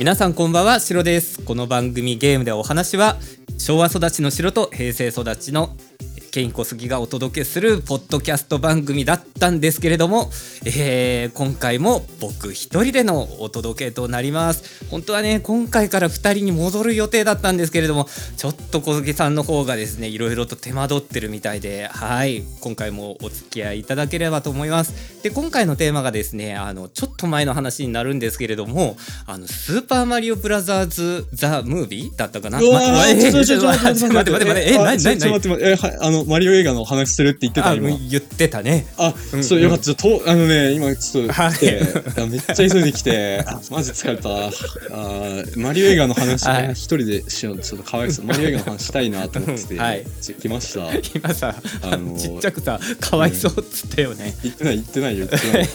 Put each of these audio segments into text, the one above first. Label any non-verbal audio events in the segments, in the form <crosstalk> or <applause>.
皆さんこんばんはシロです。この番組ゲームでお話は昭和育ちの城と平成育ちのケイン小杉がお届けするポッドキャスト番組だったんですけれども、えー、今回も僕一人でのお届けとなります。本当はね今回から2人に戻る予定だったんですけれどもちょっと小杉さんの方がですねいろいろと手間取ってるみたいではい今回もお付き合いいただければと思います。で今回のテーマがですねあのちょっと前の話になるんですけれどもあのスーパーマリオブラザーズ・ザ・ムービーだったかな、まーちょちょちょちょ待って待って待ってえあ何何何ちょちょ待って待ってえはいあのマリオ映画の話するって言ってたあ今。言ってたね。あうんそうよかった。ちょっとあのね今ちょっとはい。来てあめっちゃ急いできてあマジ疲れた。あーマリオ映画の話はい。ね一人でしよう。ちょっとかわいそう。マリオ映画の話したいなと思ってては来ました。今さ、あのー <laughs> ちっちゃくさかわいそうっつったよね、言ってない言ってないよ言ってない。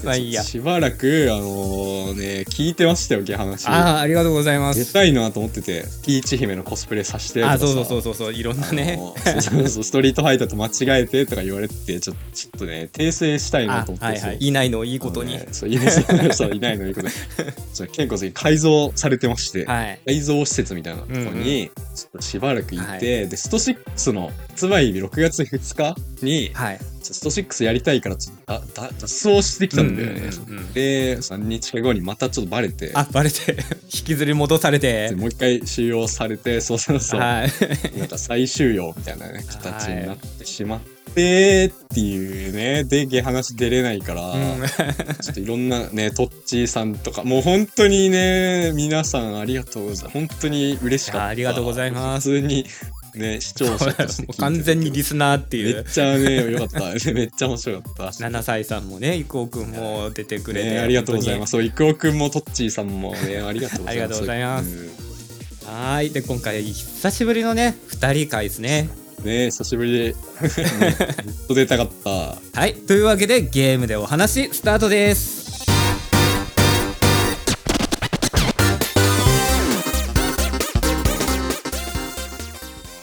<laughs> まあいいや。しばらくあのね聞いてましたよけ話ああありがとうございます。出たいなと思っててピーチ姫のコスプレさせてとかさ。あそうそうそうそうそういろんなね。あのそうそうそう <laughs> ストリートファイターと間違えてとか言われててちょちょっとね訂正したいなあと思ってはいはい。いないのいいことに、そういない <laughs> そういないのいいことに。<laughs> そう健康に改造されてまして、はい。改造施設みたいなところにちょっとしばらく行って、でスト6の発売日6月2日にはいスト6やりたいからちょっとだだ脱走してきたんだよね、うんうんうんうん。で3日後にまたちょっとバレて。あバレて。<laughs> 引きずり戻されて。でもう一回収容されてそうそうそう、はい。なんか再収容みたいなね形になってしまってっていうね。でゲ話出れないから、うん。ちょっといろんなねトッチーさんとかもう本当にね皆さんありがとうございます。本当に嬉しかった。ありがとうございます。普通にね <laughs> 視聴者として完全にリスナーっていめっうちゃねよかった。<laughs> めっちゃ面白かった。7歳さんもね伊藤くんも出てくれて、ね、ありがとうございます。すそう郁夫くんもトッチーさんもね <laughs> ありがとうございます。ありがとうございます。うん。はい。で今回久しぶりのね2人会ですね。ね久しぶりで、ね、ずっと出たかった。はい。というわけでゲームでお話スタートです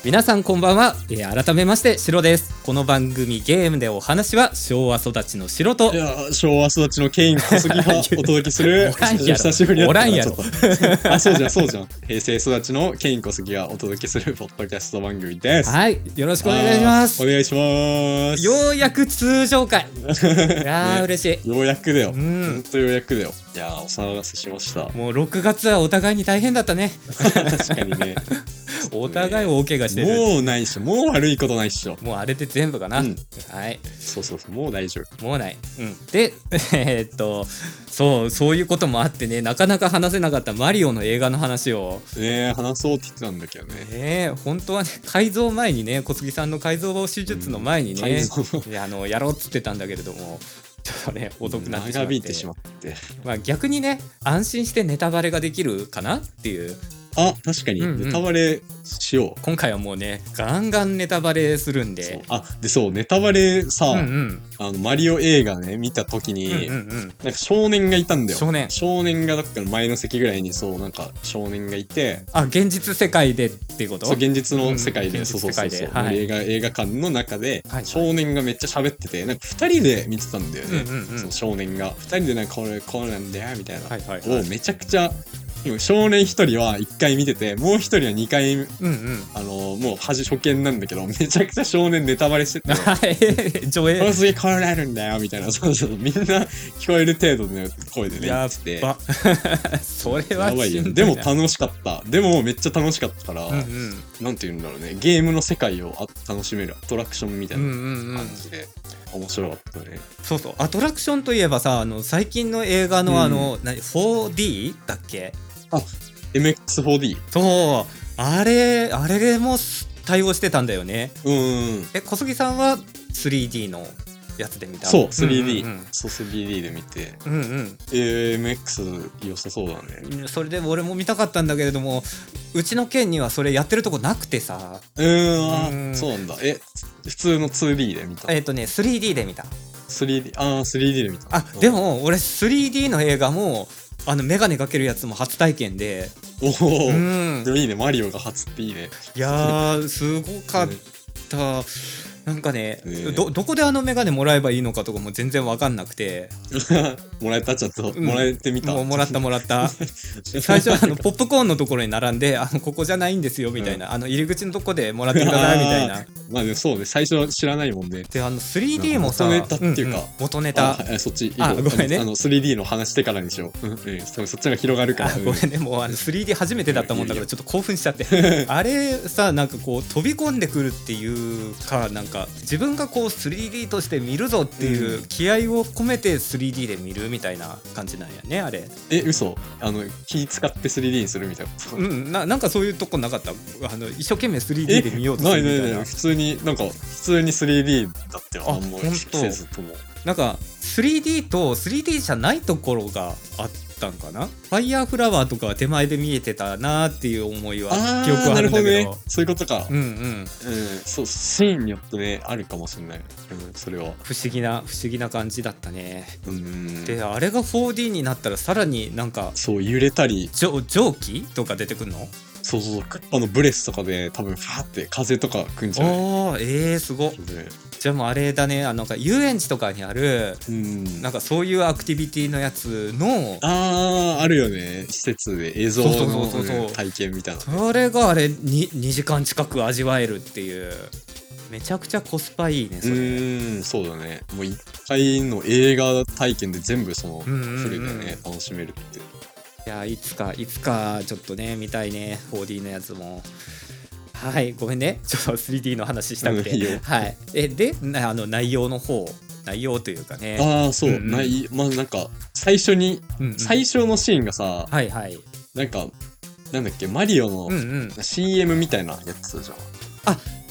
皆さんこんばんは、えー改めましてシロです。この番組ゲームでお話は昭和育ちのシロと。いや昭和育ちのケイン小杉が <laughs> お届けする久しぶりだった。からおらんやろ。ちょっと <laughs> あそうじゃんそうじゃん。平成育ちのケイン小杉がお届けするポッドキャスト番組です。はいよろしくお願いします。お願いします。ようやく通常回。<laughs> いやー、ね嬉しい。ようやくだよ、うほんんとようやくだよ。いやーお騒がせしました。もう6月はお互いに大変だったね。確かにね。お互い大怪我してる。もうないっしょ。もう悪いことないっしょ。もうあれで全部かな、うん。はい。そうそうそうもう大丈夫。もうない。うん、で、<laughs> えーっと、そう、そういうこともあってね、なかなか話せなかったマリオの映画の話を、ね話そうって言ってたんだけどね。ね、本当はね、改造前にね、小杉さんの改造手術の前にね、改造いやあのやろうっつってたんだけれども、ちょっとね、遅くなってしまって。長引いてしまって。まあ逆にね、安心してネタバレができるかなっていう、あ確かに。うんうん。ネタバレしよう、今回はもうね、ガンガンネタバレするんそう。で、あでそうネタバレさ、うんうん、あのマリオ映画ね見た時に、うんうんうん。なんか少年がいたんだよ。少年。少年がだから前の席ぐらいにそうなんか少年がいて。あ、現実世界でっていうこと？そう現実の世界で、うんそうそうそうそう、現実世界ではい。映画映画館の中で、はい。少年がめっちゃ喋っててなんか2人で見てたんだよね、うんうんうん。その少年が。2人でなんかこれこうなんだよみたいな、はいはいはい。をめちゃくちゃ今少年1人は1回見ててもう1人は2回うんうん。あのもう初初見なんだけどめちゃくちゃ少年ネタバレしてて。<laughs> はい、上これ映。すげえこれられるんだよみたいな。そうそうみんな聞こえる程度の声でね言やってて。ば。<laughs> それはやばいよ。でも楽しかった。でもめっちゃ楽しかったから、うんうん。なんて言うんだろうね。ゲームの世界をあ楽しめるアトラクションみたいうんなうんうん。感じで、面白かったね。そうそう。アトラクションといえばさあの最近の映画のあの、何？4D だっけ？MX4D そうあれあれでも対応してたんだよね。うんうんえ小杉さんは 3D のやつで見た？そう 3D、うんそう 3D で見て。うんうん、MX 良さそうだね。うんそれで俺も見たかったんだけれどもうちの県にはそれやってるとこなくてさ。うーんあうん。そうなんだ。え普通の 2D で見た？えっ、とね 3D で見た。3D ああ 3D で見た。あでも俺 3D の映画もあの眼鏡かけるやつも初体験で。おお、うん。でもいいね。マリオが初っていいね。いやーすごかったなんかねねえ。どどこであのメガネもらえばいいのかとかも全然わかんなくて。<laughs> もらえた？ちょっと、うん。もらえてみた？もうもらったもらった。<laughs> 最初はあのポップコーンのところに並んであのここじゃないんですよみたいな、あの入り口のとこでもらってくださいみたいな。まあでもそうね、最初は知らないもんね。であの 3D もさ元ネタっていうか。んん。元ネあタはいそっち、あいいよごめんね。あの 3D の話してからにしよう。うん、うん、そそっちが広がるから。あごめんね。もうあの 3D 初めてだったもんだからちょっと興奮しちゃって。<laughs> あれさなんかこう飛び込んでくるっていうかなんか自分がこう 3D として見るぞっていう気合を込めて 3D で見るみたいな感じなんやねあれ。え、嘘？あの、気使って 3D にするみたいな。うんななんかそういうとこなかった？あの一生懸命 3D で見ようとすないるみたいな。ないない普通になんか普通に 3D だったよあんと。せずとも。なんか 3D と 3D じゃないところがあったんかな？ファイヤーフラワーとかは手前で見えてたなっていう思いはあ記憶はああなるほど。るんだけどね。そういうことか。うんうん。うん。そうシーンによってねあるかもしれない。うんそれは。不思議な不思議な感じだったね。うん。であれが 4D になったらさらになんかそう揺れたり。蒸蒸気？とか出てくるの？そうそうそう。クッパのブレスとかで多分ファーって風とか来んじゃない？おーえー、すごっ。ね。じゃあもうあれだね。あのなんか遊園地とかにあるうん。なんかそういうアクティビティのやつのあーあるよね。施設で映像のそうそうそうそうう。ん体験みたいな。それがあれ 2, 2時間近く味わえるっていう。めちゃくちゃコスパいいねうそれ。ーんそうだね。もう一回の映画体験で全部そのフうんうんうん。ルでね楽しめるっていやいつかいつかちょっとね見たいね 4D のやつも。はいごめんね。<laughs> ちょっと 3D の話したくて。うんはい。えでなあの内容の方。内容というかね。ああそう、うんうん。ないまあなんか最初にうんうん。最初のシーンがさ、はいはい。なんかなんだっけマリオのうんうん。CM みたいなやつじゃん、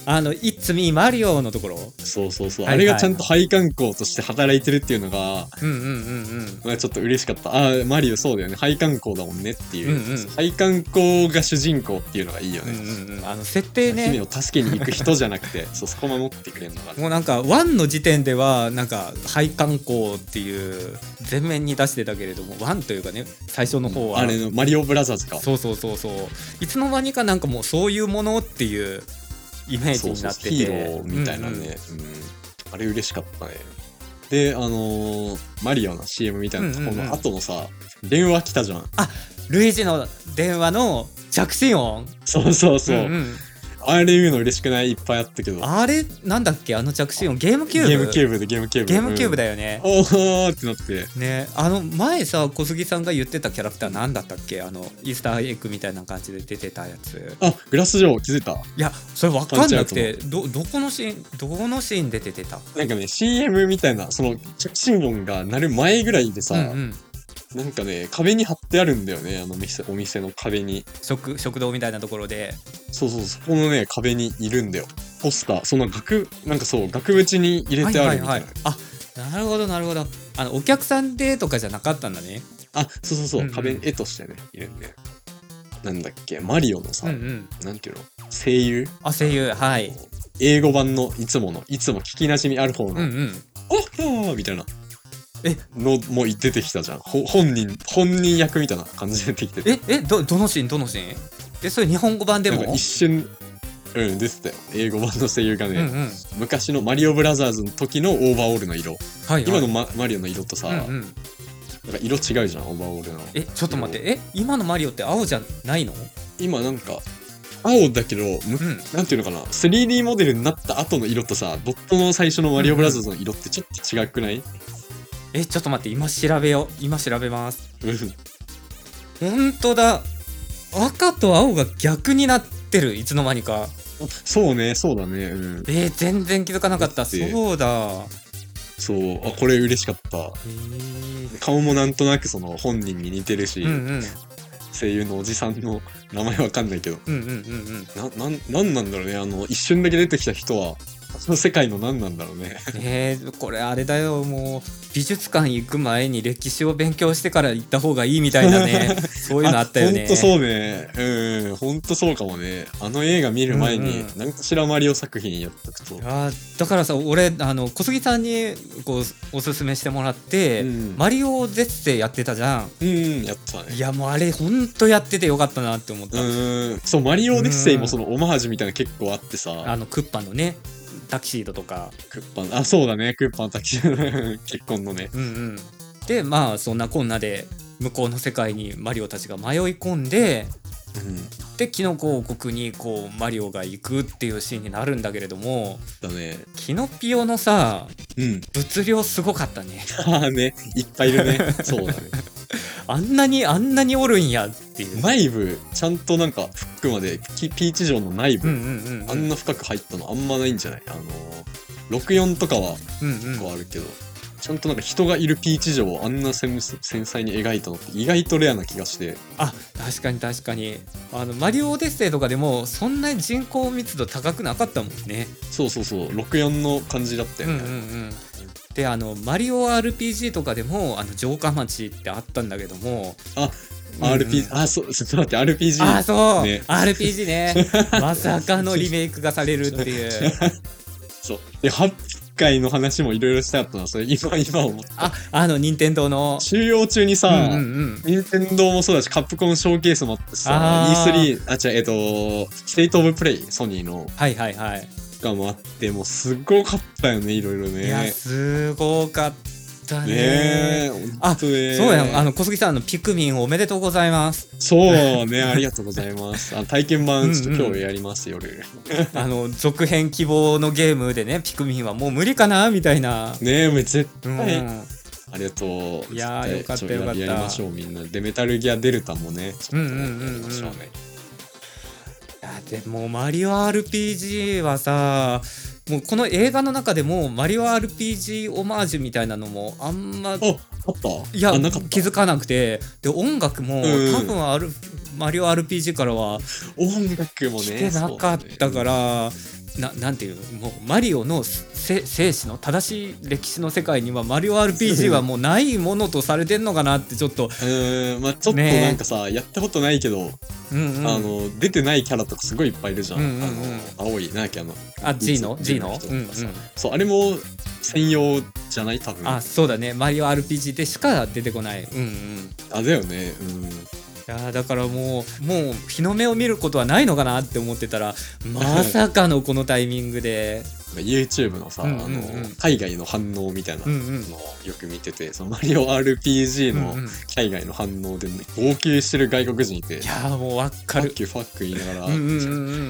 あの「いつみマリオ」のところ。そうそうそう、はいはい。あれがちゃんと配管工として働いてるっていうのがうんうんうんうん。まあちょっと嬉しかった。ああマリオそうだよね。配管工だもんねっていう、うんうん。配管工が主人公っていうのがいいようんね、うんうん。あの設定姫ねを助けに行く人じゃなくて <laughs> そうそこ守ってくれるのが。もうなんか1の時点ではなんか配管工っていう前面に出してたけれども1というかね最初の方は。あれのマリオブラザーズか。そうそうそうそう。いつの間にかなんかもうそういうものっていうイメージそうそうになってて。ヒーローみたいなね、うんうん。うん。あれ嬉しかったね。であのーマリオの CM みたいなとこうんうんうん。の後のさ、電話来たじゃん。ルイージの電話の着信音。そうそうそう、んんあれ言うの嬉しくない？いっぱいあったけど。あれなんだっけ？あの着信音。ゲームキューブ？ゲームキューブでゲームキューブ。ゲームキューブだ、だよね、うん、おーってなって。ね。あの前さ小杉さんが言ってたキャラクターなんだったっけ？あのイースターエッグみたいな感じで出てたやつ。あグラス女王気づいた。いやそれ分かんなくてどどこのシーンどこのシーンで出てた？なんかね CM みたいなその着信音が鳴る前ぐらいでさ、うんうんなんかね壁に貼ってあるんだよねあの店お店の壁に。食食堂みたいなところで。そうそうそこのね壁にいるんだよ。ポスターその額なんかそう額縁に入れてあるみたいな、はいはいはい、あなるほどなるほど。あのお客さんでとかじゃなかったんだね。あそうそうそう、うんうん。壁に絵としてねいるんでなんだっけマリオのさ、うんうん。なんていうの？声優？あ声優はい。英語版のいつものいつも聞きなじみある方の、うんうん。おっほーみたいなえ？のもう出てきたじゃん。ほ本人本人役みたいな感じで出てきてて。え？え？どどのシーン？どのシーン？え？それ日本語版でも？なんか一瞬うん出てたよ。英語版の声優がね、うんうん。昔のマリオブラザーズの時のオーバーオールの色、はいはい。今のママリオの色とさ、うんうなんかん色違うじゃんオーバーオールの。え？ちょっと待って。え？今のマリオって青じゃないの？今なんか青だけどむうん。なんていうのかな？3D モデルになった後の色とさドットの最初のマリオブラザーズの色ってちょっと違くない、えちょっと待って今調べよう。今調べます。うん、ほんとだ。赤と青が逆になってる。いつの間にか。そうねそうだね。うん。えー、全然気づかなかった。そうだ。そう。あこれ嬉しかった。顔もなんとなくその本人に似てるし、うんうん。声優のおじさんの名前わかんないけど。うんうんうんうん。ななんなんなんだろうね。あの一瞬だけ出てきた人はその世界の何なんだろうね。えー、これあれだよ。もう美術館行く前に歴史を勉強してから行った方がいいみたいなね。<laughs> そういうのあったよね。ほんとそうね。うんほんとそうかもね。あの映画見る前にうんうん。何かしらマリオ作品やっとくと、あーだからさ俺あの小杉さんにこうおすすめしてもらって、うん。マリオゼッセイやってたじゃん。うんやってたね。いやもうあれほんとやっててよかったなって思った、うんそうマリオオデッセイもそのオマージュみたいなの結構あってさ。あのクッパのねタキシードとか。クッパンあそうだねクッパンタキシ <laughs> 結婚のね。うんうん。でまあそんなこんなで向こうの世界にマリオたちが迷い込んでうん。でキノコ王国にこうマリオが行くっていうシーンになるんだけれどもだね。キノピオのさうん。物量すごかったね。<laughs> ああね。いっぱいいるね。そうだねあんなにあんなにおるんや。っていう。内部ちゃんとなんかフックまでピピーチ城の内部、うんうんうんうん、あんな深く入ったのあんまないんじゃない？あの64とかはうんうん。結構あるけど、ちゃんとなんか人がいるピーチ城をあんな繊繊細に描いたのって意外とレアな気がして。あ確かに確かに。あのマリオオデッセイとかでもそんなに人口密度高くなかったもんね。そうそうそう64の感じだったよね、うんうんうんであのマリオ RPG とかでもあの城下町ってあったんだけども。あうんうん。RPG あそうちょっと待って RPG あそう、ね。RPG ね。<laughs> まさかのリメイクがされるっていう。そう。で8回の話もいろいろしたかったなそれ今今思った。ああの任天堂の。収容中にさ、うんうんうん。任天堂もそうだしカップコンショーケースもあってさあー。E3 あ違うえっとステイトオブプレイソニーの。はいはいはい、がもあってもうすごかったよねいろいろね。いやすごかったね。ねえあそうやあの小杉さんあのピクミンおめでとうございます。そうねありがとうございます。あの体験版ちょっとうんうん今日やります夜あの続編希望のゲームでねピクミンはもう無理かなみたいな、ねえ絶うん。対、ありがとう。いやよかったよかった。やりましょうみんな。でメタルギアデルタもねちょっとうんうんうんうん。やりましょうね。いやでもマリオ RPG はさもうこの映画の中でもマリオ RPG オマージュみたいなのもあんまああった？いや気づかなくて。で音楽も、うん。多分あるマリオ RPG からは音楽もね。来てなかったから、ななんていうもうマリオのせ生死の正しい歴史の世界にはマリオ RPG はもうないものとされてんのかなってちょっと、うーんまあちょっとねなんかさ、やったことないけど、うんうん、あの出てないキャラとかすごいいっぱいいるじゃん、うんうんうん。あの青いなんだっけあのあ G の？G の？人。うんうん。そうあれも専用じゃない？多分。あそうだね。マリオ RPG でしか出てこない。うんうん。あだよね。うん。いやーだからもうもう日の目を見ることはないのかなって思ってたらまさかのこのタイミングで。YouTube のさ、うんうんうん。あの海外の反応みたいなのうんうん。をよく見てて、そのマリオ RPG のうんうん。海外の反応で、ね、号泣してる外国人いていやーもうわフかる。ァッキューファック言いながら、うんうんうんう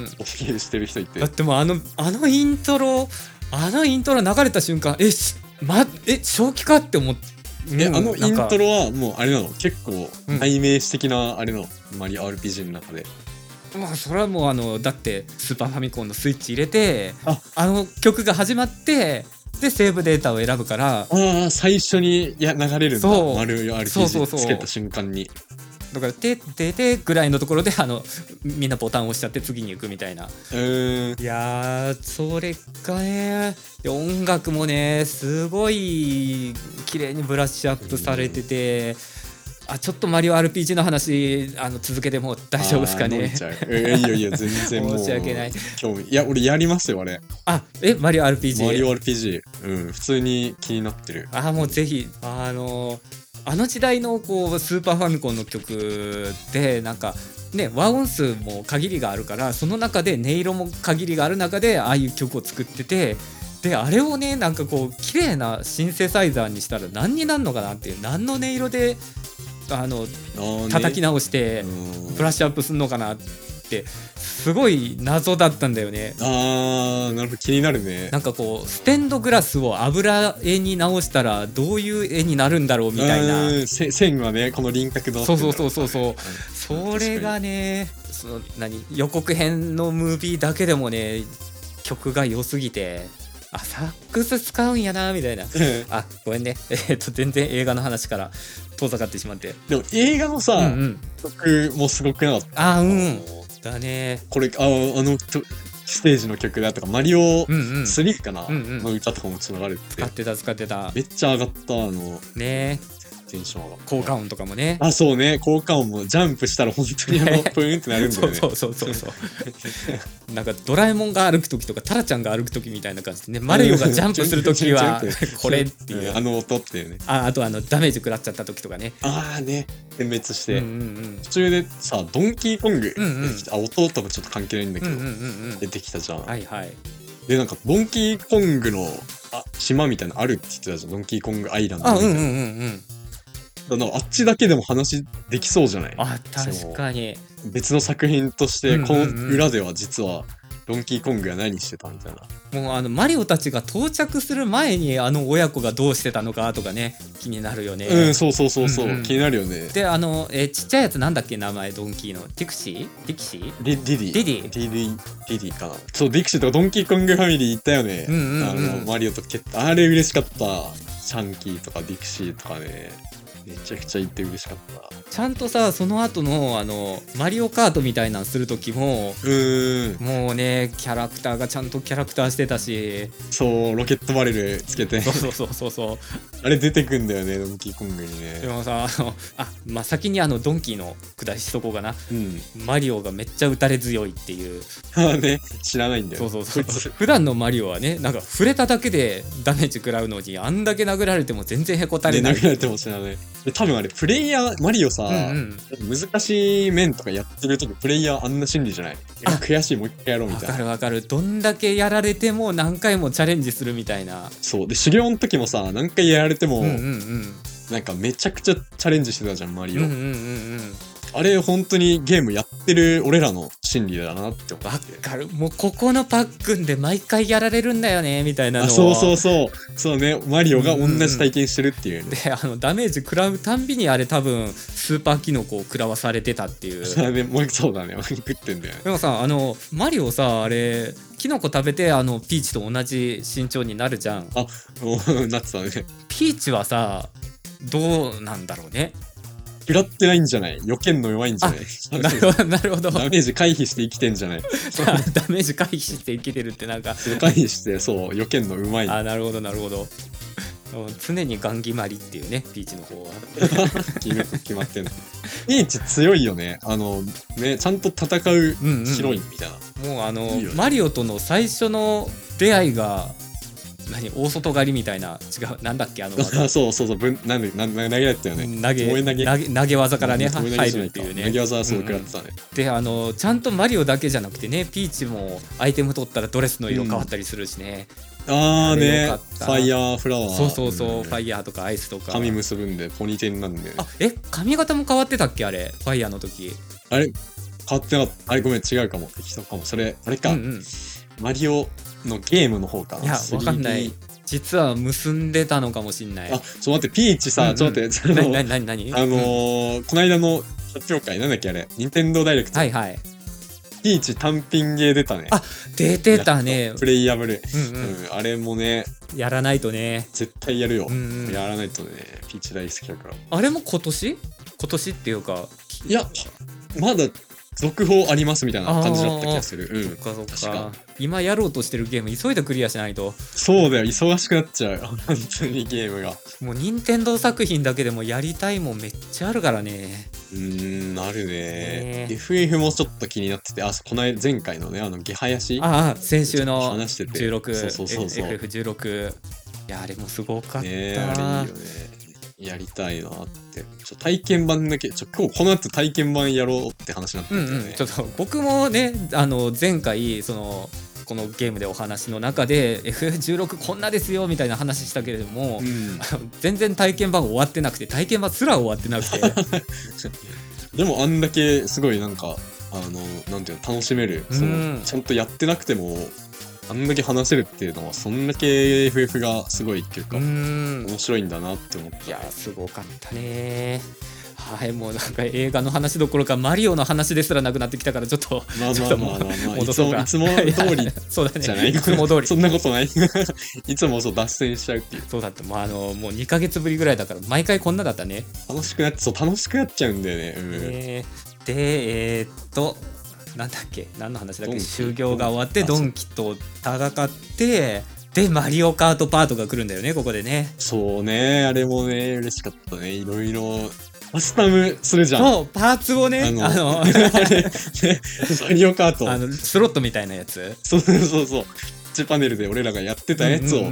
ん。号泣してる人いて。だってもうあのあのイントロあのイントロ流れた瞬間えしまえ正気かって思ってえ、あのイントロはもうあれなの？結構うん。代名詞的なあれなの、マリオ RPG の中で。まあそれはもうあのだってスーパーファミコンのスイッチ入れてあ。あの曲が始まってでセーブデータを選ぶから。ああ最初にいや流れるんだ。そう。マリオそうそう RPG そう。つけた瞬間にだから「ててて」ぐらいのところであのみんなボタンを押しちゃって次に行くみたいな。うー。んいやーそれがねで音楽もねすごい綺麗にブラッシュアップされてて、あちょっとマリオ RPG の話あの続けても大丈夫ですかね。えーいやいや全然もう申し訳ない。興味。いや俺やりますよあれ。あえマリオ RPG マリオ RPG うん普通に気になってる。あもうぜひあのあの時代のこうスーパーファミコンの曲でなんかね和音数も限りがあるからその中で音色も限りがある中でああいう曲を作っててであれをねなんかこう綺麗なシンセサイザーにしたら何になるのかなっていう何の音色であの叩き直してうん。ブラッシュアップするのかなってすごい謎だったんだよね。あーなるほど気になるね。なんかこうステンドグラスを油絵に直したらどういう絵になるんだろうみたいな。線はねこの輪郭の。そうそうそうそうそう。うんそれがねその何？予告編のムービーだけでもね曲が良すぎてあサックス使うんやなみたいな。あごめんね。<laughs> えっと全然映画の話から遠ざかってしまって。でも映画のさ、うんうん。曲もすごくなかった？あうんだね。これああのとステージの曲だとかマリオうんうん。3かな、うんうん。の歌とかもつながれて使ってた使ってた。めっちゃ上がったあの。ねテンション効果音とかもねあそうね効果音もジャンプしたら本当にあのプーンってなるんだよねそうそうそうそうなんかドラえもんが歩く時とかタラちゃんが歩く時みたいな感じでねマリオがジャンプする時はこれっていううんあの音っていうねああとあのダメージ食らっちゃった時とかねああね点滅して、うんうん途中でさドンキーコング、うんうんあ音とかちょっと関係ないんだけど、うんうんうんうん出てきたじゃん、はいはいで、なんか、ドンキーコングのあ島みたいなのあるって言ってたじゃん。ドンキーコングアイランドみたいな。うんうんうんうんだからあっちだけでも話できそうじゃない？あ確かに別の作品として、このうん裏では実は、ドンキーコングが何してたみたいな。もうあのマリオたちが到着する前にあの親子がどうしてたのかとかね気になるよね、うん、そうそうそうそう、うんうん気になるよね。であの、えーちっちゃいやつなんだっけ名前ドンキーの？ディクシー？ディキシー？ディディディ。ディディディディ、ディディかな。そう、ディクシーとかドンキーコングファミリーいたよね。うんうんうんあの、マリオとケッあれ嬉しかった。チャンキーとかディクシーとかね。めちゃくちゃいて嬉しかった。ちゃんとさその後のあのマリオカートみたいなんする時も。もうねキャラクターがちゃんとキャラクターしてたしそう、ロケットバレルつけて。そうそうそうそうそうあれ出てくんだよね、ドンキーコングにね。でもさあのあまあ先にあのドンキーの下りしとこうかなうん。マリオがめっちゃ打たれ強いっていうああね、知らないんだよ。そうそうそう普段のマリオはねなんか触れただけでダメージ食らうのにあんだけ殴られても全然へこたれで、ない、殴られても知らない。で多分あれ、プレイヤー、マリオさ、うんうん。難しい面とかやってる時プレイヤーあんな心理じゃない？あ悔しいもう一回やろうみわたいな。かるわかる。どんだけやられても何回もチャレンジするみたいな。そう。で修行の時もさ何回やられても、うんうんうん。なんかめちゃくちゃチャレンジしてたじゃんマリオ、うんうんうんうんあれ本当にゲームやってる俺らの心理だなって思わってかる。もうここのパックンで毎回やられるんだよねみたいなのをあそうそうそう。そう。ね。マリオが同じ体験してるっていう。ね、であのダメージ食らうたんびにあれ多分スーパーキノコを食らわされてたっていう。そうね。もうそうだね。食ってんだよね。でもさあのマリオさあれキノコ食べてあのピーチと同じ身長になるじゃん。もうなってたね。ピーチはさどうなんだろうね食らってないんじゃない？避けんの弱いんじゃない？なるほど <laughs> なるほど。ダメージ回避して生きてんじゃない？<laughs> ダメージ回避して生きてるってなんか。回避してそう避けんのうまいあなるほどなるほど。うん常にガン決まりっていうねピーチの方は。<laughs> 決まってんの。ピーチ強いよね。あの、ね、ちゃんと戦ううんうんヒロインみたいな。もうあのいいよね。マリオとの最初の出会いが何大外刈りみたいな違うなんだっけあの技 <laughs> そうそうそう、ぶんなんで、なん投げられてたよね。投げ投げ投げ技からね入るっていうね投げ技はそう食らってたね。であのちゃんとマリオだけじゃなくてねピーチもアイテム取ったらドレスの色変わったりするしね、あーあれねファイヤーフラワー。そうそうそう、んファイヤーとかアイスとか髪結ぶんで、ポニーテールなんでね。あえ髪型も変わってたっけあれファイヤーの時あれ変わってなかった。あれごめん、違うかも。適当かも。それ、あれか。うんうんマリオのゲームの方か。な。いや 3D わかんない。実は結んでたのかもしんない。あ、ちょっと待って、ピーチさ、うんうん。ちょっと待って、なあのになになにあのーこの間の発表会、なんだっけあれ、任天堂ダイレクト。はいはい。ピーチ単品ゲー出たね。あ出てたね。プレイヤブル。うんううんん、あれもね、やらないとね。絶対やるよ。うんうん。やらないとね、ピーチ大好きだから。あれも今年？今年っていうかいや、まだ続報ありますみたいな感じだった気がする。うん。そっかそっ確かか今やろうとしてるゲーム急いでクリアしないとそうだよ、忙しくなっちゃう。<laughs> 本当にゲームが。もう任天堂作品だけでもやりたいもんめっちゃあるからねうーん、あるねね。FF もちょっと気になってて、あ、この間前回のね、あの、ゲハヤシああ先週の話してて。16そうそうそうそう。ね FF16 いやあれもすごかった、えあれいいよね。やりたいなって。ちょ体験版だけ、ちょ今日この後体験版やろうって話になってうんるんだよね。うんちょっと僕もねあの前回そのこのゲームでお話の中で FF16 こんなですよみたいな話したけれども、うん。全然体験版終わってなくて体験版すら終わってなくて。<laughs> でもあんだけすごいなんかあのなんていうの楽しめるそうん。のちゃんとやってなくてもあんだけ話せるっていうのはそんだけ FF がすごいっていうか、うん。面白いんだなって思った。いやすごかったね。はいもうなんか映画の話どころかマリオの話ですらなくなってきたからちょっとまあまあまあまあまあいつもいつも通り <laughs> そうだね。じゃない。いつも通り。そんなことない。<laughs> いつもそう脱線しちゃうっていう。そうだった。もうあのもう2ヶ月ぶりぐらいだから毎回こんなだったね。楽しくなってそう楽しくなっちゃうんだよね。うん、え。ーでえーっとなんだっけ？何の話だっけ？修行が終わってドンキ。と戦ってでマリオカートパートが来るんだよねここでね。そうね。あれもね嬉しかったね。いろいろカスタムするじゃん。そうパーツをねあのあの <laughs> マリオカート。あのスロットみたいなやつ。そうそうそうッチパネルで俺らがやってたやつを、キ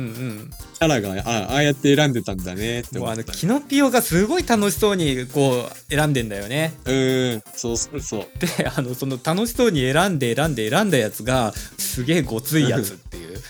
ャラがあああやって選んでたんだねってもうあの思った。キノピオがすごい楽しそうにこう選んでんだよね。うーん、そうそう。そう。であのその楽しそうに選んで選んで選んだやつがすげえごついやつっていう。<laughs>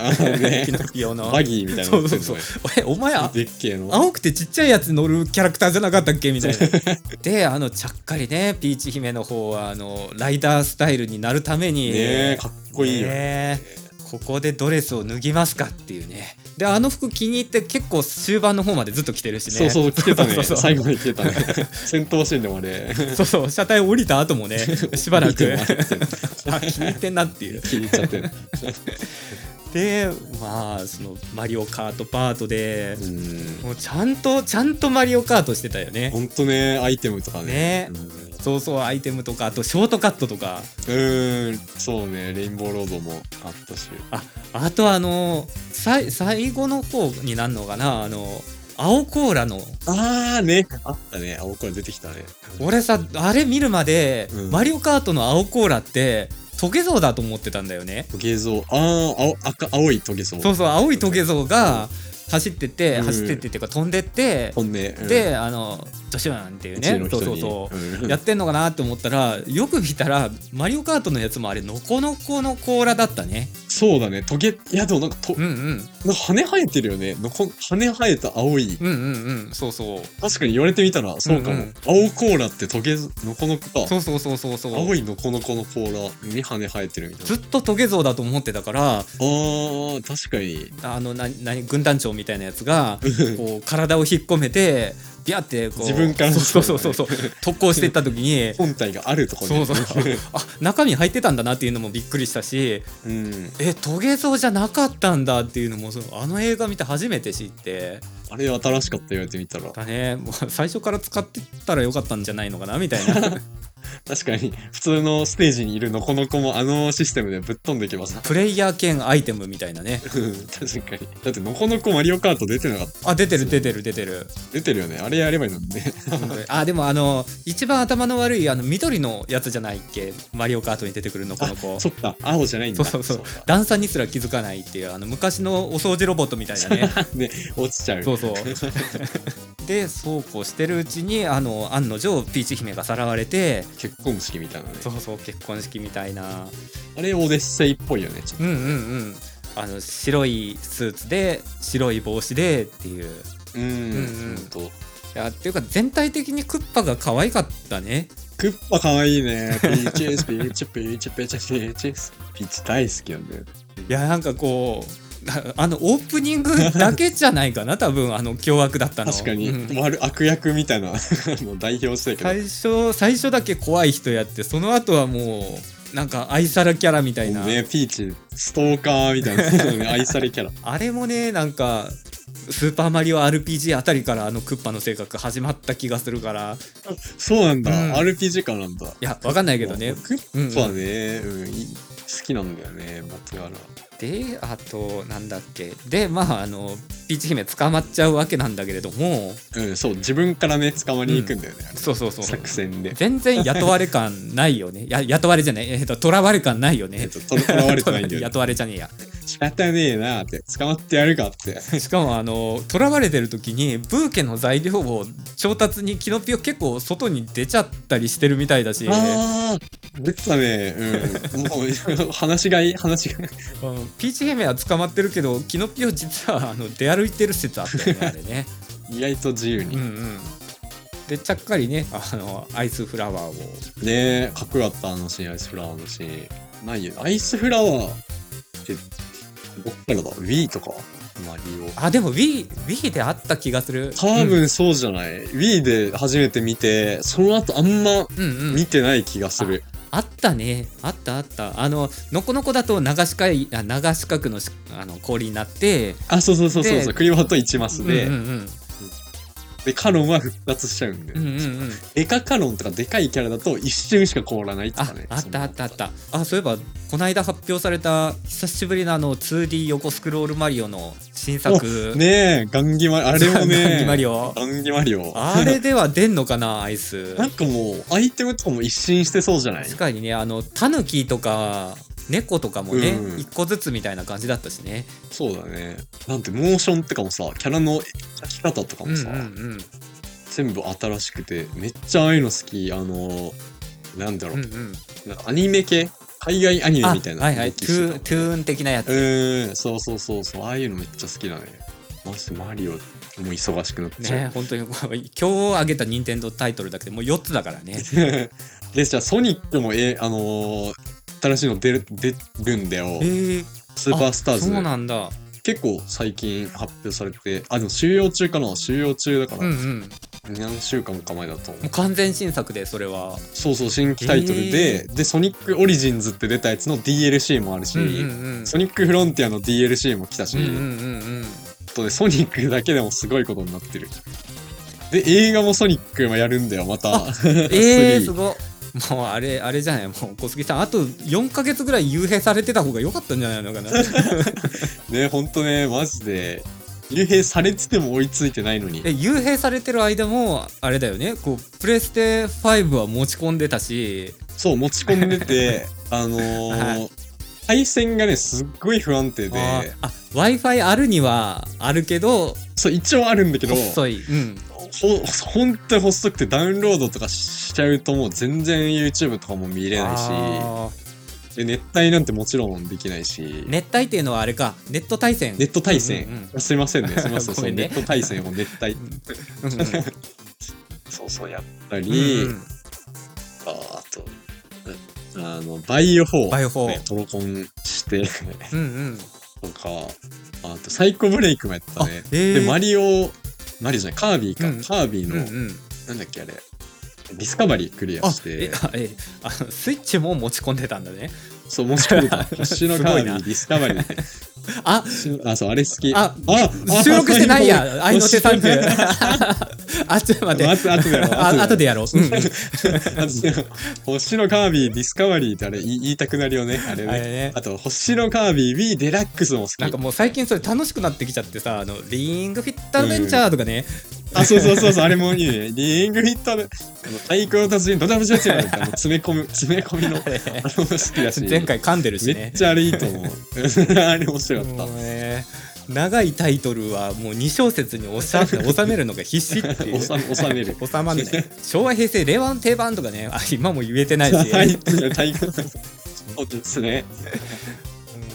あのね <laughs> キノピオの。バギーみたいなそうそうそう。えお前あでっけえの。青くてちっちゃいやつ乗るキャラクターじゃなかったっけみたいな。<laughs> であのちゃっかりねピーチ姫の方はあのライダースタイルになるために。ねえかっこいいよね。ねここでドレスを脱ぎますかっていうね。であの服気に入って結構終盤の方までずっと着てるしね。そうそう着てたね。<laughs> 最後まで着てたね。<laughs> 戦闘シーンでもあれ。そうそう。車体降りた後もね <laughs> しばらく。あ気に入ってんなっていう。気に入っちゃってる。でまあそのマリオカートパートでうん。もうちゃんとちゃんとマリオカートしてたよね。ほんとねアイテムとかね。ねそうそうアイテムとかあとショートカットとか。うんうんそうねレインボーロードもあったし。ああとあのさい最後の方になるのかな？あの青コーラの。ああね。あったね。青コーラ出てきたね。俺さあれ見るまで、うん。マリオカートの青コーラってトゲゾウだと思ってたんだよね。トゲゾウ。ああ青いトゲゾウ。そうそう青いトゲゾウが走ってって、うん。走ってってっていうか飛んでって、本音うん。であのドシューンっていうねそうそうそう、うん。やってんのかなって思ったらよく見たらマリオカートのやつもあれノコノコの甲羅だったねそうだね。トゲいやでもなんかとうんうん。なんか羽生えてるよね。のこ羽生えた青い。うんうんうん。そうそう。確かに言われてみたらそうかも、うんうん。青コーラってトゲのこのこか。そうそうそうそうそう。青いのこのこの甲羅に羽生えてるみたいな。ずっとトゲゾウだと思ってたからあー確かに。あのな何軍団長みたいなやつが <laughs> こう体を引っ込めてビャってこう。自分からそうそうそうそう。特攻していった時に。<laughs> 本体があるところそうそう。あ中身入ってたんだなっていうのもびっくりしたし。うん。えトゲゾウじゃなかったんだっていうのもそう。あの映画見て初めて知って。あれ新しかった言われてみたら。だね。もう最初から使ってたらよかったんじゃないのかなみたいな <laughs> 確かに普通のステージにいるのこの子もあのシステムでぶっ飛んできますプレイヤー兼アイテムみたいなね。う <laughs> ん確かに。だってのこのこマリオカート出てなかったあ出てる出てる出てる。出てるよね。あれやればいいのにね。あでもあの一番頭の悪いあの緑のやつじゃないっけ？マリオカートに出てくるのこの子。そっか。青じゃないんだ。そうそう。そうか。段差にすら気づかないっていうあの昔のお掃除ロボットみたいなね。<laughs> ね落ちちゃう。そうそう。でそうこうしてるうちにあの案の定ピーチ姫がさらわれて結婚式みたいなね。そうそう結婚式みたいな。あれオデッセイっぽいよねちょっうんうんうん。あの白いスーツで白い帽子でっていう。とうんうんうんいやっていうか全体的にクッパが可愛かったね。クッパかわいいね。ピーチスピーチピーチピーチピーチピーチ大好きなんだよいやなんかこうああのオープニングだけじゃないかな多分あの凶悪だったの。確かに、うん。悪悪役みたいな <laughs> あの代表してたけど最初最初だけ怖い人やってその後はもうなんか愛されキャラみたいな、ねピーチストーカーみたいな、ね、愛されキャラ。あれもねなんかスーパーマリオ RPG あたりからあのクッパの性格始まった気がするから。そうなんだ、うん。RPG からなんだ。いやわかんないけどね。クッパね、うん好きなんだよね松原であとなんだっけ。でまああのピーチ姫捕まっちゃうわけなんだけれども。うんそう自分からね捕まりに行くんだよね、あれそうそうそう。作戦で。全然雇われ感ないよね。や雇われじゃない。えっと囚われ感ないよね。えっとととらわれてないんだよね。<laughs> 雇われじゃねえや仕方ねえなって捕まってやるかって。しかもあの囚われてる時にブーケの材料を調達にキノピオ結構外に出ちゃったりしてるみたいだし、あー出てたね。うん。もう話がいい話がいい。うんピーチ姫は捕まってるけどキノピオ実はあの出歩いてる説あったよね <laughs> あれね。意外と自由に、うんうん。でちゃっかりねあのアイスフラワーを。ねえかっこよかったあのシーンアイスフラワーのシーン。ないよ。アイスフラワーってどっからだ Wii とか？マリオ。あでも Wii, Wii であった気がする。多分そうじゃない、Wii で初めて見てその後あんまうん、うん。うん見てない気がする、あったね。あったあった。あののこのこだと流しかいあ流し角のしあの氷になってあそうそうそうそうそう。でクリバと1マスで、うんうんでカロンは復活しちゃうんで、うんうんうん。カカロンとかでかいキャラだと一瞬しか凍らないとあかね。あったあったあった。あそういえばこの間発表された久しぶりのあの 2D 横スクロールマリオの新作。ねえガンギマあれもね <laughs> ガンギマリオ。ガンギマリオ。あれでは出んのかなアイス。なんかもうアイテムとかも一新してそうじゃない？確かにねあのタヌキとか猫とかもねうん。一個ずつみたいな感じだったしね。そうだね。なんてモーションとかもさキャラの描き方とかうんうんもさ、うん。全部新しくてめっちゃああいうの好き。あのなんだろう、うんうん。アニメ系？海外アニメみたいなあはいはい。トゥーン的なやつ。うーん。そうそうそうそう。ああいうのめっちゃ好きだね。マジでマリオもう忙しくなっちゃう、ね本当に。<laughs> 今日挙げた任天堂タイトルだけでもう4つだからね。<laughs> でじゃあソニックもえあのー新しいの出る出るんだよ。えー、スーパースターズそうなんだ。結構最近発表されてあでも収容中かな。収容中だから、うんうん。何週間か前だと思う。もう完全新作でそれは。そうそう新規タイトルで、でソニックオリジンズって出たやつの DLC もあるし、うんうんうん。ソニックフロンティアの DLC も来たし、うんうんうんとでソニックだけでもすごいことになってる。で映画もソニックもやるんだよまた。えー、<laughs> 3すごっもうあれあれじゃない。もう小杉さんあと4ヶ月ぐらい幽閉されてた方が良かったんじゃないのかな。<laughs> ねほんとねマジで。幽閉されてても追いついてないのに。え幽閉されてる間もあれだよね。こうプレステ5は持ち込んでたし。そう持ち込んでて <laughs> あのーはい。配線がねすっごい不安定で。あ w i f i あるにはあるけどそう一応あるんだけど。細い、うん、ほ本当に細くてダウンロードとかしちゃうともう全然 YouTube とかも見れないあしで熱帯なんてもちろんできないし、ー熱帯っていうのはあれかネット対戦。ネット対戦、うんうんすいませんね <laughs> すいませんそうネット対戦を熱帯。そうそうやったうり、んうん。ああとあのバイオ4バイオ4ねトロコンして。うんうん。とかあとサイコブレイクもやったね。でマリオマリオじゃない？カービィか、うん。カービィの、うんうん。なんだっけあれ。ディスカバリークリアあしてえあえあのスイッチも持ち込んでたんだねそう持ち込んで <laughs> た星のカービすごいな。ディスカバリーああそうあれ好き。ああ収録してないや。愛の手三30 <laughs> あちょっと待って。あと後でやろうあ後でやろう、<laughs> 星のカービィディスカバリーってあれ言いたくなるよねあれね。あと星のカービィ Wii デラックスも好き。なんかもう最近それ楽しくなってきちゃってさあのリングフィットアドベンチャーとかね、あそうそうそうそうあれもいいね。リングフィットであの太鼓の達人ドダムジャッジなんてあの詰め込む詰め込みの <laughs> ああれ好きだし。前回噛んでるしめっねちゃあれいいと思う。<laughs> あれ面白かった。長いタイトルはもう2小節に <laughs> 収めるのが必死っていう。収める。収まんない昭和平成令和の定番とかねあ今も言えてないし。そうですね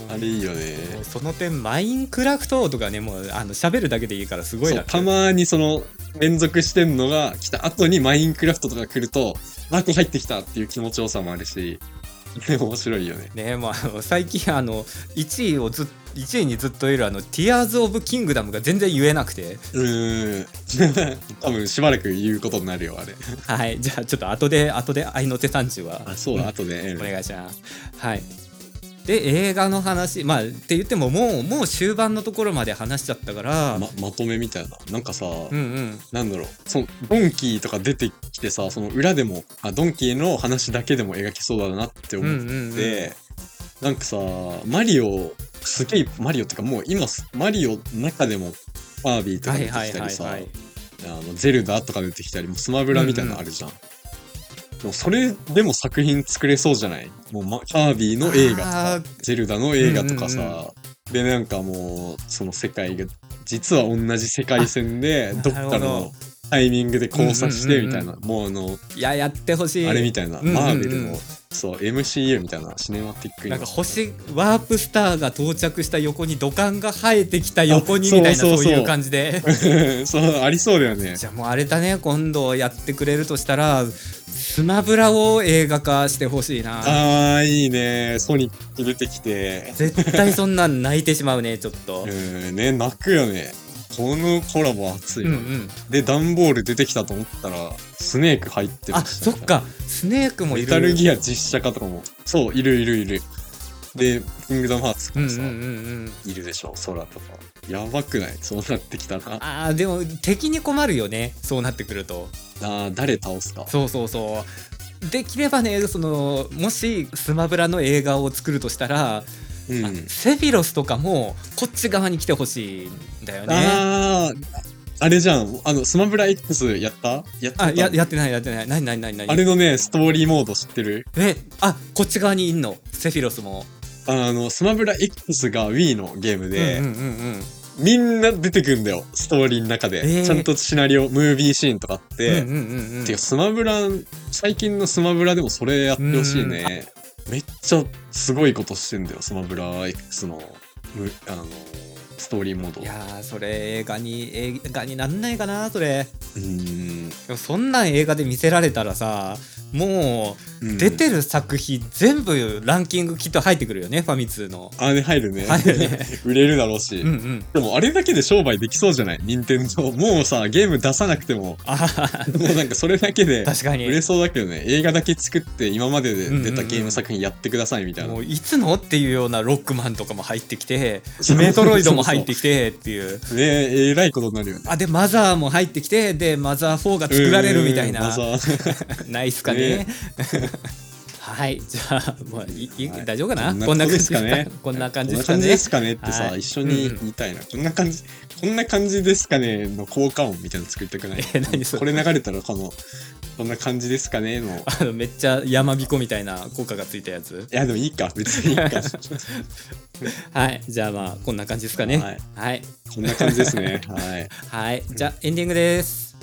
あれいいよね。その点マインクラフトとかねもうあの喋るだけでいいからすごい楽。そうたまにその連続してんのが来た後にマインクラフトとか来るとマーク入ってきたっていう気持ちよさもあるし面白いよね。ねもうあの最近あの1位をずっ1位にずっといるあの「ティアーズ・オブ・キングダム」が全然言えなくて。うーん。<laughs> 多分しばらく言うことになるよあれ。はいじゃあちょっと後で後で愛の手30は。あそうだ後で、お願いします。はいで映画の話まあって言ってももうもう終盤のところまで話しちゃったから、ままとめみたいな。なんかさ、うんうん。なんだろう。そのドンキーとか出てきてさその裏でもあドンキーの話だけでも描けそうだなって思って、うんうんうんなんかさマリオすげえマリオってかもう今マリオの中でもバービーとか出てきたりさはいはいはいはいあのゼルダとか出てきたりもうスマブラみたいなのあるじゃん、でもそれでも作品作れそうじゃない？もう、ま、カービィの映画とあかー。ゼルダの映画とかさ、うんうんうでなんかもうその世界が実は同じ世界線であ <laughs> どっかのタイミングで交差してみたいな、うんもうあのいややってほしい。あれみたいな、マーベルのそう MCU みたいなシネマティックなんか星ワープスターが到着した横に土管が生えてきた横にあみたいなそういう感じで。<laughs> そうありそうだよね。じゃあもうあれだね今度やってくれるとしたらスマブラを映画化してほしいな。あーいいね。ソニック出てきて。絶対そんなん泣いてしまうねちょっと。<laughs> うんね泣くよねこのコラボ熱いわ、うんうん。で段ボール出てきたと思ったらスネーク入ってるあそっか。スネークもいる。メタルギア実写化とかも。そういるいるいる。でキングダムハーツとかさ、うんうんうんうん。いるでしょ空とか。やばくない？そうなってきたら。あでも敵に困るよね。そうなってくると。ー誰倒すか。そうそうそう。できればねそのもしスマブラの映画を作るとしたら、うん。あセフィロスとかもこっち側に来てほしいんだよね。あーあれじゃん。あのスマブラ X やった？やってた？あややってないやってない。何何何？何あれのねストーリーモード知ってる？えあこっち側にいんの？セフィロスも。あのスマブラ X が Wii のゲームで、うんうんうんうん。みんな出てくんだよストーリーの中で、えー。ちゃんとシナリオムービーシーンとかあって、うんうんうんうん。てかスマブラ最近のスマブラでもそれやってほしいね、めっちゃすごいことしてんだよ、スマブラ X の、むあの、ストーリーモード。いやーそれ映画に映画になんないかなそれうーん。でもそんなん映画で見せられたらさもううん。出てる作品全部ランキングきっと入ってくるよねファミ通の。あれ入るね。入るね。<laughs> 売れるだろうし。うんうん。でもあれだけで商売できそうじゃない？任天堂もうさ、ゲーム出さなくても、もうなんかそれだけで確かに。売れそうだけどね、映画だけ作って今までで出うんうんうん。たゲーム作品やってくださいみたいな。もういつの？っていうようなロックマンとかも入ってきてそう。メトロイドも入ってきてっていう。ねえ、えらいことになるよね。あでマザーも入ってきてでマザー4が作られるみたいな。うんマザー。<laughs> ないっすかねねはいじゃあもういいはい大丈夫かな？こんな感じですかねこんな感じですかねですかねってさ、はい一緒に言いたいな。こんな感じ、こんな感じですかねの効果音みたいなの作りたくない？<laughs> え何それ？これ流れたらこの、こんな感じですかねの。あのめっちゃ山彦みたいな効果がついたやつ？いや、でもいいか。別にいいか。<laughs> はいじゃあまあこんな感じですかねはいはいこんな感じですね。はい。はい、じゃあエンディングです。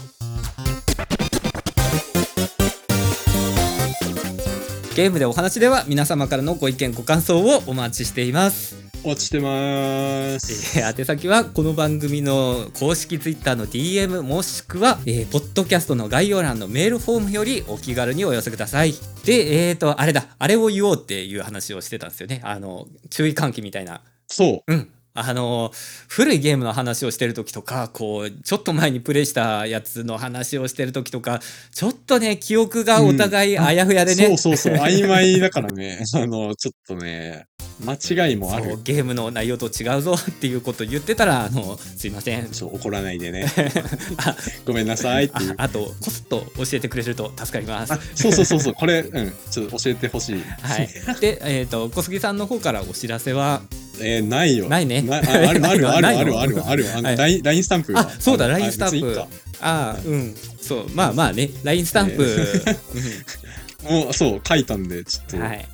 ゲームでお話では皆様からのご意見ご感想をお待ちしています。落ちてまーす。えー宛先はこの番組の公式ツイッターの DM もしくは、えーポッドキャストの概要欄のメールフォームよりお気軽にお寄せください。で、えーと、あれだ、あれを言おうっていう話をしてたんですよね。あの、注意喚起みたいな。そう。うん。あの古いゲームの話をしてる時とかこうちょっと前にプレイしたやつの話をしてる時とかちょっとね記憶がお互いあやふやでね、そうそうそう。曖昧だからね。<laughs> あの、ちょっとね、間違いもある。そう。ゲームの内容と違うぞっていうことを言ってたらあのすいません。ちょ怒らないでね。<laughs> あごめんなさいっていう。ああとコスト教えてくれると助かります。あ、そうそうそうそう。これ、うん。ちょっと教えてほしい。はい。でえっ、と小杉さんの方からお知らせは？えー、ないよ。ないね。ああるある <laughs> あるあるあるあるラインラインスタンプが。あそうだあ LINE スタンプ。ああうん。そうまあまあね。LINE スタンプ、<laughs> もうそう書いたんでちょっと。うん、は言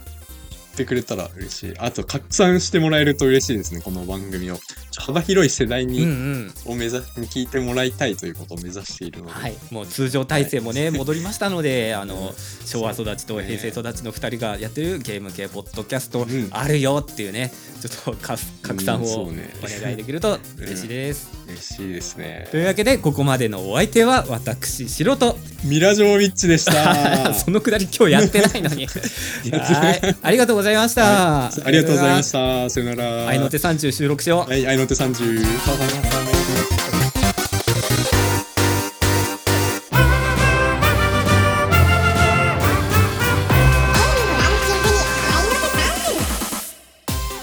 っいてくれたら嬉しい。あと拡散してもらえると嬉しいですねこの番組を。幅広い世代うんうに、んを目指しに聞いてもらいたいということを目指しているので。はい、もう通常体制もね、戻りましたので <laughs> あの昭和育ちと平成育ちの2人がやってるゲーム系ポッドキャストうんあるよっていうねちょっとか拡散をお願いできると嬉しいです。嬉しいですねと。いうわけでここまでのお相手は私素人ミラジョービッチでした。<laughs> そのくだり今日やってないのに <laughs> はいありがとうございました、ありがとうございました。さよなら。愛の手30収録しよう、はい、愛の手30。<laughs>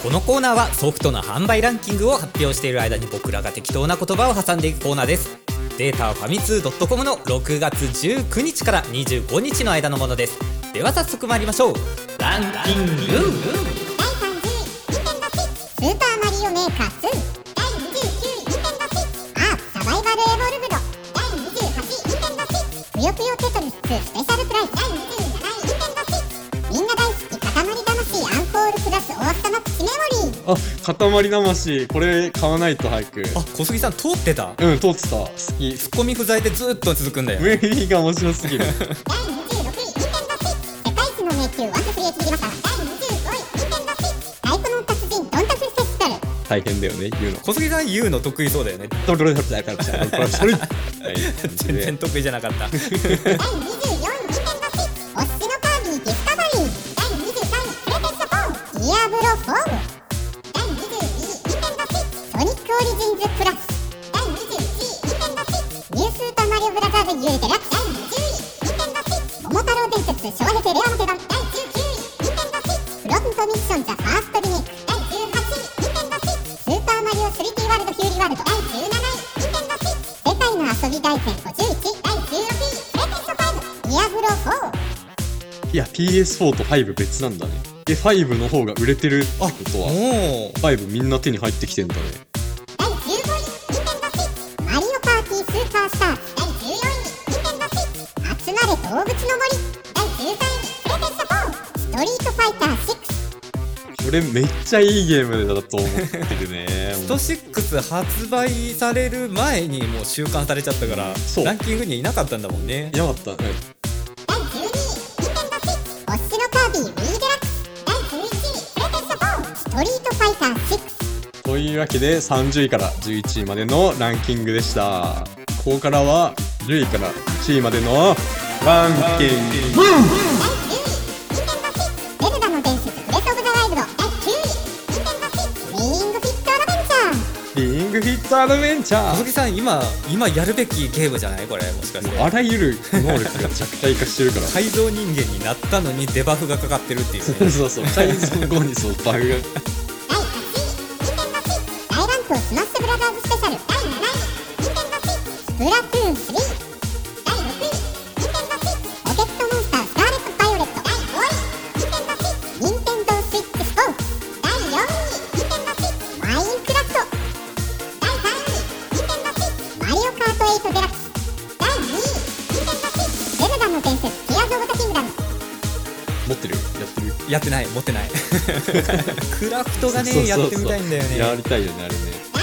このコーナーはソフトの販売ランキングを発表している間に僕らが適当な言葉を挟んでいくコーナーです。データはファミツー .com の6月19日から25日の間のものです。では早速参りましょうランキング第30位ニンテンドースーパーマリオメーカー2第29位ニンテンドースアークサバイバルエボルブド第28位ニンテンドースぷよぷよテトリススペシャルプライス第27位ニンテンドースみんな大好き塊魂アンコールプラスオースタマックスメモリーあ、塊魂。これ買わないと早く。あ小杉さん通ってたうん、通ってた。好き。ツッコミ不在でずっと続くんだよ <laughs> が面白すぎる。第 <laughs> 26大変だよね言うの。小杉さん言うの得意そうだよね。全然得意じゃなかったィアブロ第22位ニンテンドソニックオリジンズプラス第21位ニンテンドニュースーマリオブラザーズ第桃太郎伝説昭和平成令 PS4 と5別なんだね。で、5の方が売れてるってことは、おお5みんな手に入ってきてんだね。第15位ニンテンドースマリオパーティースーパースター。ズ第14位ニンテンドース集まれ動物の森。第13位プレゼント4ストリートファイター6これめっちゃいいゲームだと思ってるね。<laughs> スト6発売される前にもう週刊されちゃったからランキングにいなかったんだもんね。やばかった。うんというわけで30位から11位までのランキングでした。ここからは10位から1位までのランキング。第10位任天堂スイッチゼルダの伝説ブレスオブザワイルド第9位任天堂スイッチリングフィットアドベンチャー。リングフィットアドベンチャ小ー杉さん今今やるべきゲームじゃないこれ。もしかし。てあらゆる能力が弱体化してるから。<laughs> 改造人間になったのにデバフがかかってるっていうね。<laughs> そうそう。改造後にそうバグがプラトゥーン3第6位任天堂スイッチポケットモンスタースカーレット・バイオレット第5位任天堂スイッチ任天堂スイッチスポーツ第4位任天堂スイッチマインクラフト第3位任天堂スイッチマリオカート8デラックス第2位任天堂スイッチゼルダの伝説ティアーズ・オブ・ザ・キングダム持ってるやってる。やってない持ってない。<laughs> クラフトがねやってみたいんだよね。やりたいよねあれね